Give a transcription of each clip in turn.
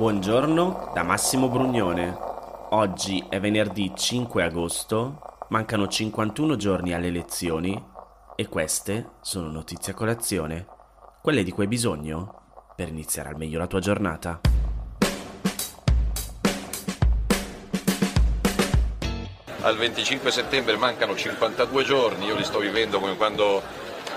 Buongiorno da Massimo Brugnone. Oggi è venerdì 5 agosto, mancano 51 giorni alle elezioni e queste sono notizie a colazione, quelle di cui hai bisogno per iniziare al meglio la tua giornata. Al 25 settembre mancano 52 giorni, io li sto vivendo come quando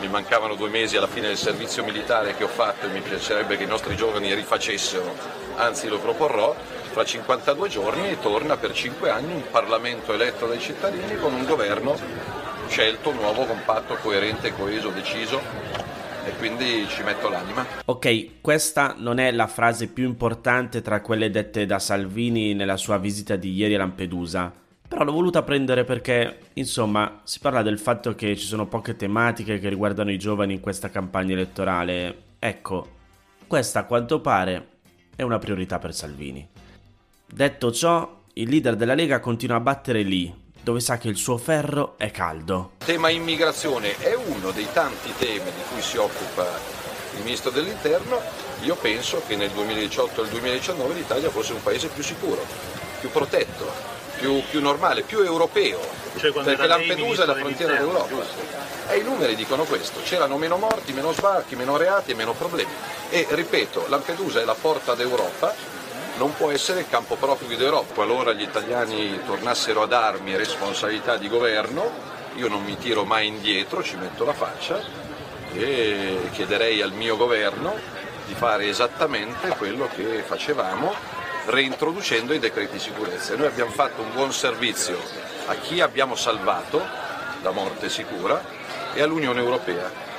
mi mancavano due mesi alla fine del servizio militare che ho fatto e mi piacerebbe che i nostri giovani rifacessero, anzi lo proporrò, fra 52 giorni torna per 5 anni un Parlamento eletto dai cittadini con un governo scelto, nuovo, compatto, coerente, coeso, deciso. E quindi ci metto l'anima. Ok, questa non è la frase più importante tra quelle dette da Salvini nella sua visita di ieri a Lampedusa però l'ho voluta prendere perché, insomma, si parla del fatto che ci sono poche tematiche che riguardano i giovani in questa campagna elettorale. Ecco, questa a quanto pare è una priorità per Salvini. Detto ciò, il leader della Lega continua a battere lì, dove sa che il suo ferro è caldo. Il tema immigrazione è uno dei tanti temi di cui si occupa il ministro dell'interno. Io penso che nel 2018 e nel 2019 l'Italia fosse un paese più sicuro, più protetto, più, più normale, più europeo, cioè perché Lampedusa è la frontiera d'Europa. E i numeri dicono questo, c'erano meno morti, meno sbarchi, meno reati e meno problemi. E ripeto, Lampedusa è la porta d'Europa, non può essere il campo profughi d'Europa. Qualora gli italiani tornassero a darmi responsabilità di governo, io non mi tiro mai indietro, ci metto la faccia e chiederei al mio governo di fare esattamente quello che facevamo reintroducendo i decreti sicurezza. Noi abbiamo fatto un buon servizio a chi abbiamo salvato da morte sicura e all'Unione Europea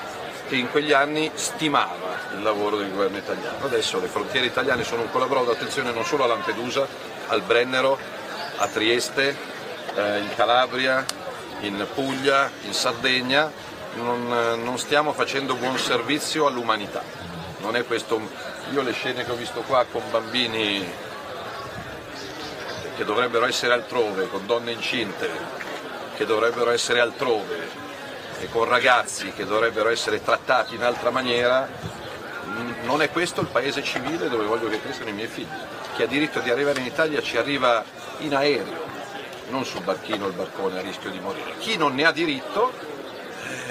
che in quegli anni stimava il lavoro del governo italiano. Adesso le frontiere italiane sono un collaborato, attenzione non solo a Lampedusa, al Brennero, a Trieste, eh, in Calabria, in Puglia, in Sardegna, non, non stiamo facendo buon servizio all'umanità. Io le scene che ho visto qua con bambini che dovrebbero essere altrove, con donne incinte che dovrebbero essere altrove e con ragazzi che dovrebbero essere trattati in altra maniera, non è questo il paese civile dove voglio che crescano i miei figli. Chi ha diritto di arrivare in Italia ci arriva in aereo, non sul barchino o il barcone a rischio di morire. Chi non ne ha diritto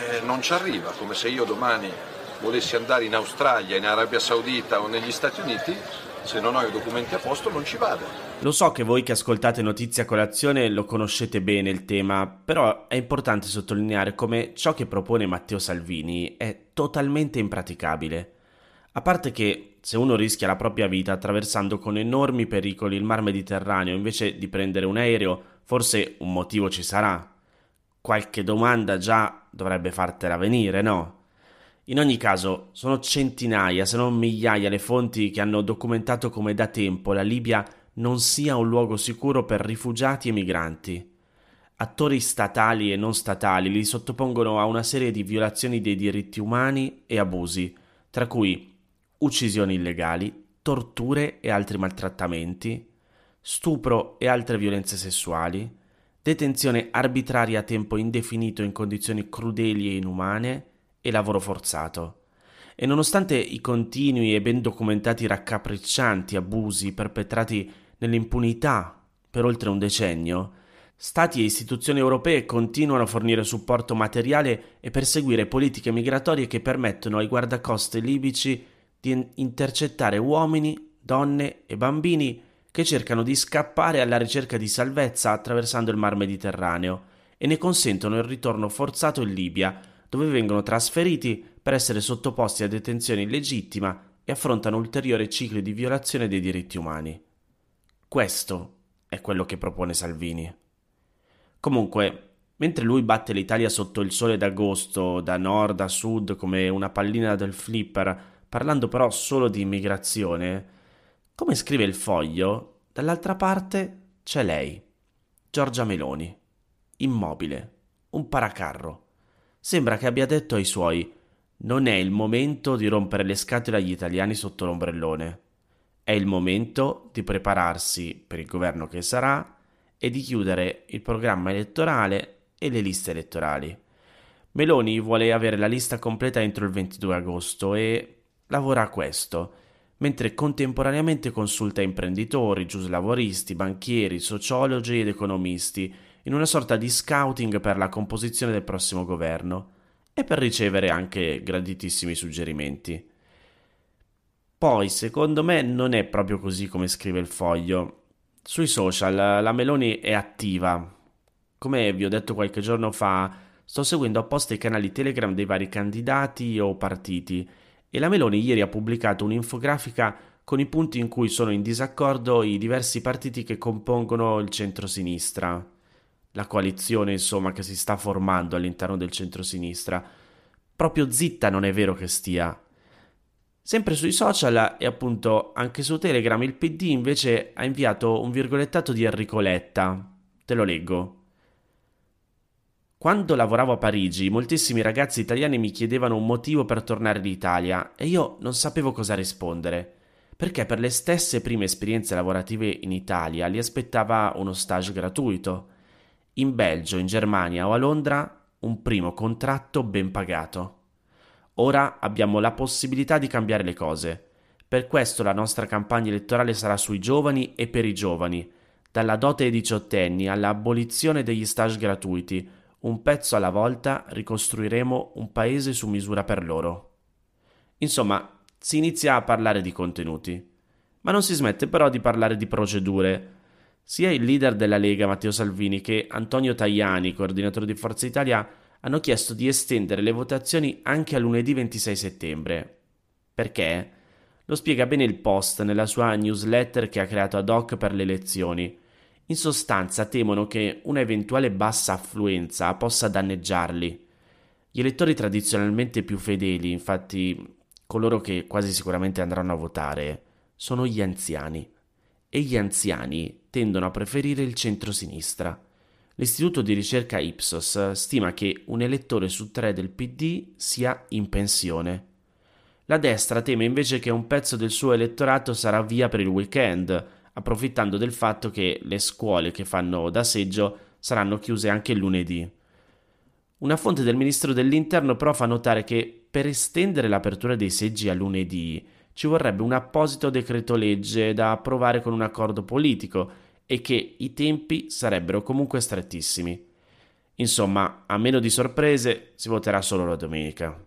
eh, non ci arriva, come se io domani volessi andare in Australia, in Arabia Saudita o negli Stati Uniti, se non ho i documenti a posto non ci vado. Lo so che voi che ascoltate Notizie a colazione lo conoscete bene il tema, però è importante sottolineare come ciò che propone Matteo Salvini è totalmente impraticabile. A parte che se uno rischia la propria vita attraversando con enormi pericoli il mar Mediterraneo invece di prendere un aereo, forse un motivo ci sarà. Qualche domanda già dovrebbe fartela venire, no? In ogni caso, sono centinaia, se non migliaia, le fonti che hanno documentato come da tempo la Libia non sia un luogo sicuro per rifugiati e migranti. Attori statali e non statali li sottopongono a una serie di violazioni dei diritti umani e abusi, tra cui uccisioni illegali, torture e altri maltrattamenti, stupro e altre violenze sessuali, detenzione arbitraria a tempo indefinito in condizioni crudeli e inumane, e lavoro forzato. E nonostante i continui e ben documentati raccapriccianti abusi perpetrati nell'impunità per oltre un decennio, Stati e istituzioni europee continuano a fornire supporto materiale e perseguire politiche migratorie che permettono ai guardacoste libici di intercettare uomini, donne e bambini che cercano di scappare alla ricerca di salvezza attraversando il mar Mediterraneo e ne consentono il ritorno forzato in Libia dove vengono trasferiti per essere sottoposti a detenzione illegittima e affrontano ulteriori cicli di violazione dei diritti umani. Questo è quello che propone Salvini. Comunque, mentre lui batte l'Italia sotto il sole d'agosto, da nord a sud come una pallina del flipper, parlando però solo di immigrazione, come scrive il foglio, dall'altra parte c'è lei, Giorgia Meloni, immobile, un paracarro sembra che abbia detto ai suoi non è il momento di rompere le scatole agli italiani sotto l'ombrellone. È il momento di prepararsi per il governo che sarà e di chiudere il programma elettorale e le liste elettorali. Meloni vuole avere la lista completa entro il 22 agosto e lavora a questo. mentre contemporaneamente consulta imprenditori, giuslavoristi, banchieri, sociologi ed economisti in una sorta di scouting per la composizione del prossimo governo e per ricevere anche graditissimi suggerimenti. Poi, secondo me, non è proprio così come scrive il foglio. Sui social la Meloni è attiva. Come vi ho detto qualche giorno fa, sto seguendo apposta i canali Telegram dei vari candidati o partiti e la Meloni ieri ha pubblicato un'infografica con i punti in cui sono in disaccordo i diversi partiti che compongono il centro-sinistra la coalizione insomma che si sta formando all'interno del centro-sinistra. Proprio zitta non è vero che stia. Sempre sui social e appunto anche su Telegram il PD invece ha inviato un virgolettato di Enrico Letta. Te lo leggo. Quando lavoravo a Parigi, moltissimi ragazzi italiani mi chiedevano un motivo per tornare in Italia e io non sapevo cosa rispondere, perché per le stesse prime esperienze lavorative in Italia li aspettava uno stage gratuito in Belgio, in Germania o a Londra un primo contratto ben pagato. Ora abbiamo la possibilità di cambiare le cose. Per questo la nostra campagna elettorale sarà sui giovani e per i giovani, dalla dote ai diciottenni all'abolizione degli stage gratuiti. Un pezzo alla volta ricostruiremo un paese su misura per loro. Insomma, si inizia a parlare di contenuti, ma non si smette però di parlare di procedure sia il leader della Lega Matteo Salvini che Antonio Tajani, coordinatore di Forza Italia, hanno chiesto di estendere le votazioni anche a lunedì 26 settembre. Perché? Lo spiega bene il post nella sua newsletter che ha creato ad hoc per le elezioni. In sostanza temono che una eventuale bassa affluenza possa danneggiarli. Gli elettori tradizionalmente più fedeli, infatti coloro che quasi sicuramente andranno a votare, sono gli anziani e gli anziani tendono a preferire il centro-sinistra. L'istituto di ricerca Ipsos stima che un elettore su tre del PD sia in pensione. La destra teme invece che un pezzo del suo elettorato sarà via per il weekend, approfittando del fatto che le scuole che fanno da seggio saranno chiuse anche lunedì. Una fonte del ministro dell'Interno però fa notare che per estendere l'apertura dei seggi a lunedì ci vorrebbe un apposito decreto legge da approvare con un accordo politico e che i tempi sarebbero comunque strettissimi. Insomma, a meno di sorprese, si voterà solo la domenica.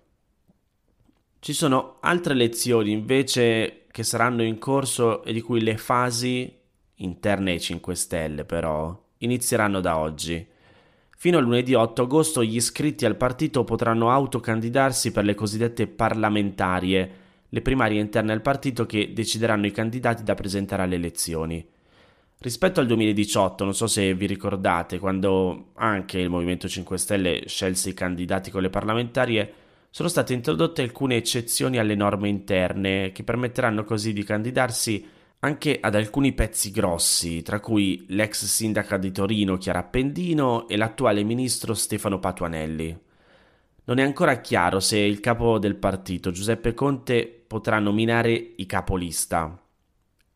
Ci sono altre elezioni invece che saranno in corso e di cui le fasi, interne ai 5 Stelle però, inizieranno da oggi. Fino a lunedì 8 agosto gli iscritti al partito potranno autocandidarsi per le cosiddette parlamentarie, le primarie interne al partito che decideranno i candidati da presentare alle elezioni. Rispetto al 2018, non so se vi ricordate, quando anche il Movimento 5 Stelle scelse i candidati con le parlamentarie, sono state introdotte alcune eccezioni alle norme interne che permetteranno così di candidarsi anche ad alcuni pezzi grossi, tra cui l'ex sindaca di Torino Chiara Appendino e l'attuale ministro Stefano Patuanelli. Non è ancora chiaro se il capo del partito, Giuseppe Conte, potrà nominare i capolista.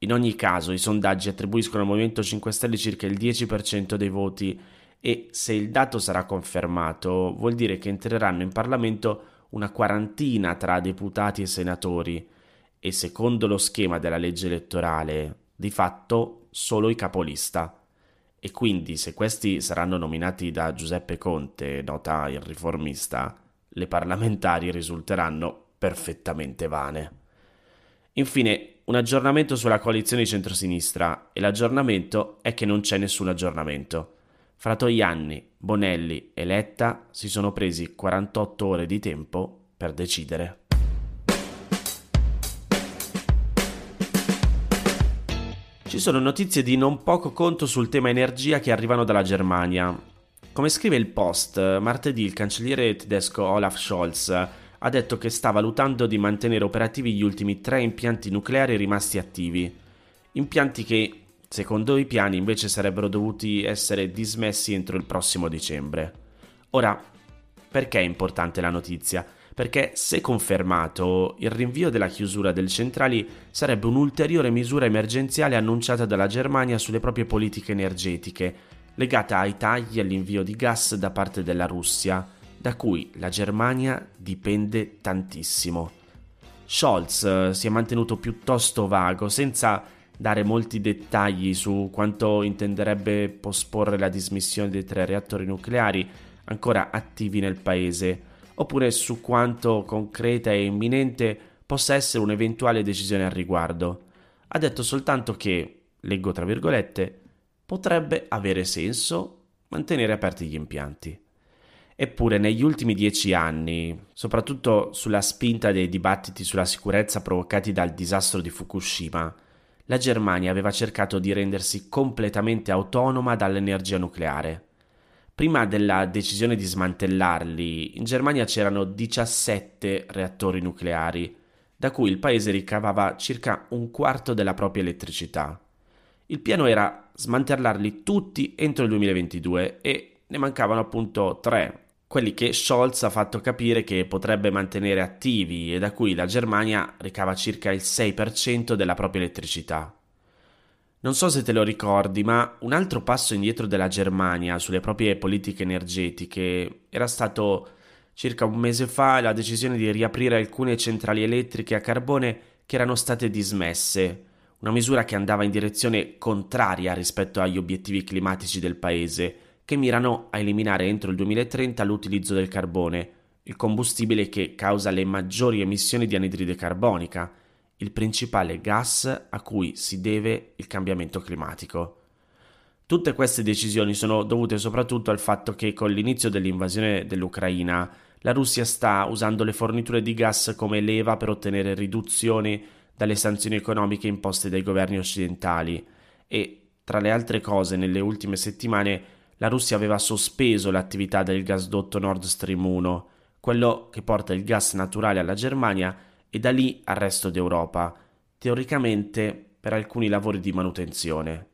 In ogni caso, i sondaggi attribuiscono al Movimento 5 Stelle circa il 10% dei voti e se il dato sarà confermato, vuol dire che entreranno in Parlamento una quarantina tra deputati e senatori e secondo lo schema della legge elettorale, di fatto solo i capolista. E quindi se questi saranno nominati da Giuseppe Conte, nota il riformista, le parlamentari risulteranno perfettamente vane. Infine, un aggiornamento sulla coalizione di centrosinistra e l'aggiornamento è che non c'è nessun aggiornamento. Fratoianni, Bonelli e Letta si sono presi 48 ore di tempo per decidere. Ci sono notizie di non poco conto sul tema energia che arrivano dalla Germania. Come scrive il Post, martedì il cancelliere tedesco Olaf Scholz ha detto che sta valutando di mantenere operativi gli ultimi tre impianti nucleari rimasti attivi. Impianti che, secondo i piani, invece sarebbero dovuti essere dismessi entro il prossimo dicembre. Ora, perché è importante la notizia? perché se confermato il rinvio della chiusura delle centrali sarebbe un'ulteriore misura emergenziale annunciata dalla Germania sulle proprie politiche energetiche, legata ai tagli all'invio di gas da parte della Russia, da cui la Germania dipende tantissimo. Scholz eh, si è mantenuto piuttosto vago, senza dare molti dettagli su quanto intenderebbe posporre la dismissione dei tre reattori nucleari ancora attivi nel paese, oppure su quanto concreta e imminente possa essere un'eventuale decisione al riguardo. Ha detto soltanto che, leggo tra virgolette, potrebbe avere senso mantenere aperti gli impianti. Eppure negli ultimi dieci anni, soprattutto sulla spinta dei dibattiti sulla sicurezza provocati dal disastro di Fukushima, la Germania aveva cercato di rendersi completamente autonoma dall'energia nucleare. Prima della decisione di smantellarli, in Germania c'erano 17 reattori nucleari, da cui il paese ricavava circa un quarto della propria elettricità. Il piano era smantellarli tutti entro il 2022 e ne mancavano appunto tre, quelli che Scholz ha fatto capire che potrebbe mantenere attivi e da cui la Germania ricava circa il 6% della propria elettricità. Non so se te lo ricordi, ma un altro passo indietro della Germania sulle proprie politiche energetiche era stato circa un mese fa la decisione di riaprire alcune centrali elettriche a carbone che erano state dismesse, una misura che andava in direzione contraria rispetto agli obiettivi climatici del paese che mirano a eliminare entro il 2030 l'utilizzo del carbone, il combustibile che causa le maggiori emissioni di anidride carbonica, il principale gas a cui si deve il cambiamento climatico. Tutte queste decisioni sono dovute soprattutto al fatto che con l'inizio dell'invasione dell'Ucraina la Russia sta usando le forniture di gas come leva per ottenere riduzioni dalle sanzioni economiche imposte dai governi occidentali e, tra le altre cose, nelle ultime settimane la Russia aveva sospeso l'attività del gasdotto Nord Stream 1, quello che porta il gas naturale alla Germania e da lì al resto d'Europa, teoricamente per alcuni lavori di manutenzione.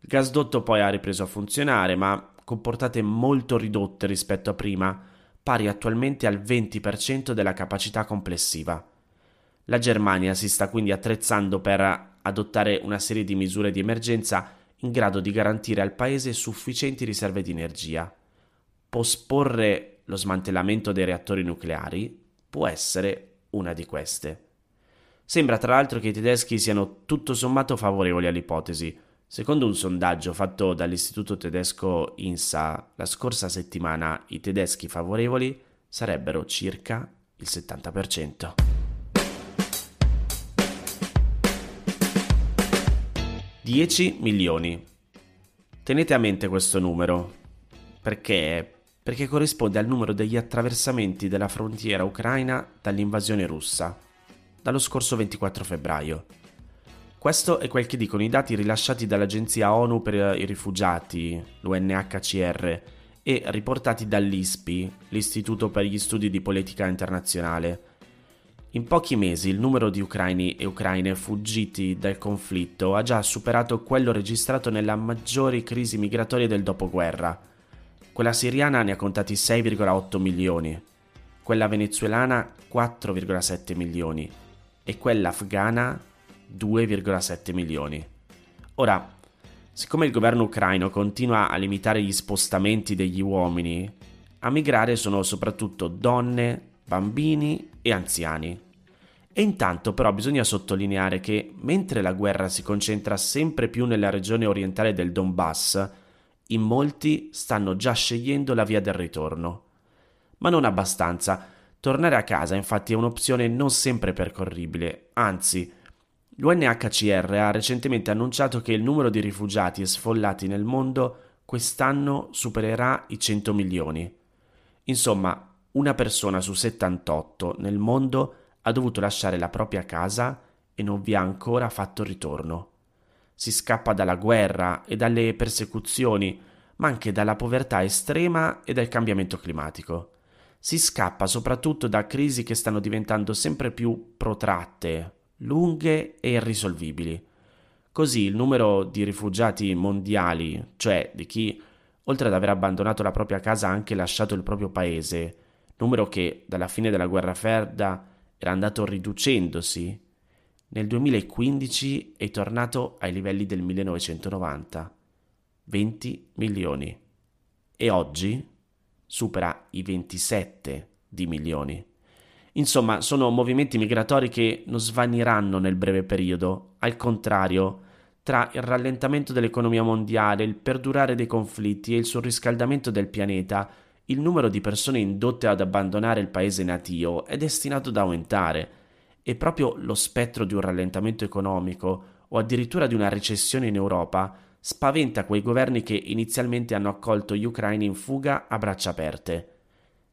Il gasdotto poi ha ripreso a funzionare, ma con portate molto ridotte rispetto a prima, pari attualmente al 20% della capacità complessiva. La Germania si sta quindi attrezzando per adottare una serie di misure di emergenza in grado di garantire al Paese sufficienti riserve di energia. Posporre lo smantellamento dei reattori nucleari può essere una di queste. Sembra tra l'altro che i tedeschi siano tutto sommato favorevoli all'ipotesi. Secondo un sondaggio fatto dall'istituto tedesco INSA la scorsa settimana, i tedeschi favorevoli sarebbero circa il 70%. 10 milioni. Tenete a mente questo numero. Perché? Perché corrisponde al numero degli attraversamenti della frontiera ucraina dall'invasione russa, dallo scorso 24 febbraio. Questo è quel che dicono i dati rilasciati dall'Agenzia ONU per i rifugiati, l'UNHCR, e riportati dall'ISPI, l'Istituto per gli studi di politica internazionale, in pochi mesi il numero di ucraini e ucraine fuggiti dal conflitto ha già superato quello registrato nella maggiore crisi migratoria del dopoguerra. Quella siriana ne ha contati 6,8 milioni, quella venezuelana 4,7 milioni e quella afghana 2,7 milioni. Ora, siccome il governo ucraino continua a limitare gli spostamenti degli uomini, a migrare sono soprattutto donne, bambini e anziani. E intanto però bisogna sottolineare che mentre la guerra si concentra sempre più nella regione orientale del Donbass, in molti stanno già scegliendo la via del ritorno. Ma non abbastanza. Tornare a casa infatti è un'opzione non sempre percorribile, anzi, l'UNHCR ha recentemente annunciato che il numero di rifugiati e sfollati nel mondo quest'anno supererà i 100 milioni. Insomma, una persona su 78 nel mondo ha dovuto lasciare la propria casa e non vi ha ancora fatto ritorno. Si scappa dalla guerra e dalle persecuzioni, ma anche dalla povertà estrema e dal cambiamento climatico. Si scappa soprattutto da crisi che stanno diventando sempre più protratte, lunghe e irrisolvibili. Così il numero di rifugiati mondiali, cioè di chi, oltre ad aver abbandonato la propria casa, ha anche lasciato il proprio paese, numero che dalla fine della guerra fredda era andato riducendosi, nel 2015 è tornato ai livelli del 1990, 20 milioni, e oggi supera i 27 di milioni. Insomma, sono movimenti migratori che non svaniranno nel breve periodo, al contrario, tra il rallentamento dell'economia mondiale, il perdurare dei conflitti e il surriscaldamento del pianeta, il numero di persone indotte ad abbandonare il paese natio è destinato ad aumentare e proprio lo spettro di un rallentamento economico o addirittura di una recessione in Europa spaventa quei governi che inizialmente hanno accolto gli ucraini in fuga a braccia aperte.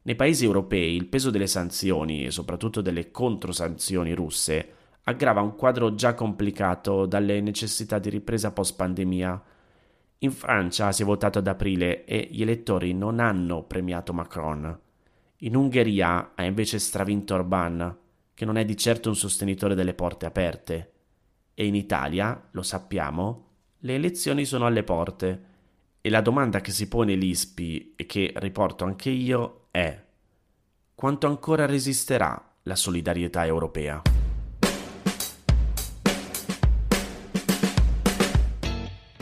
Nei paesi europei il peso delle sanzioni e soprattutto delle controsanzioni russe aggrava un quadro già complicato dalle necessità di ripresa post-pandemia. In Francia si è votato ad aprile e gli elettori non hanno premiato Macron. In Ungheria ha invece stravinto Orban, che non è di certo un sostenitore delle porte aperte. E in Italia, lo sappiamo, le elezioni sono alle porte e la domanda che si pone l'ISPI e che riporto anche io è quanto ancora resisterà la solidarietà europea?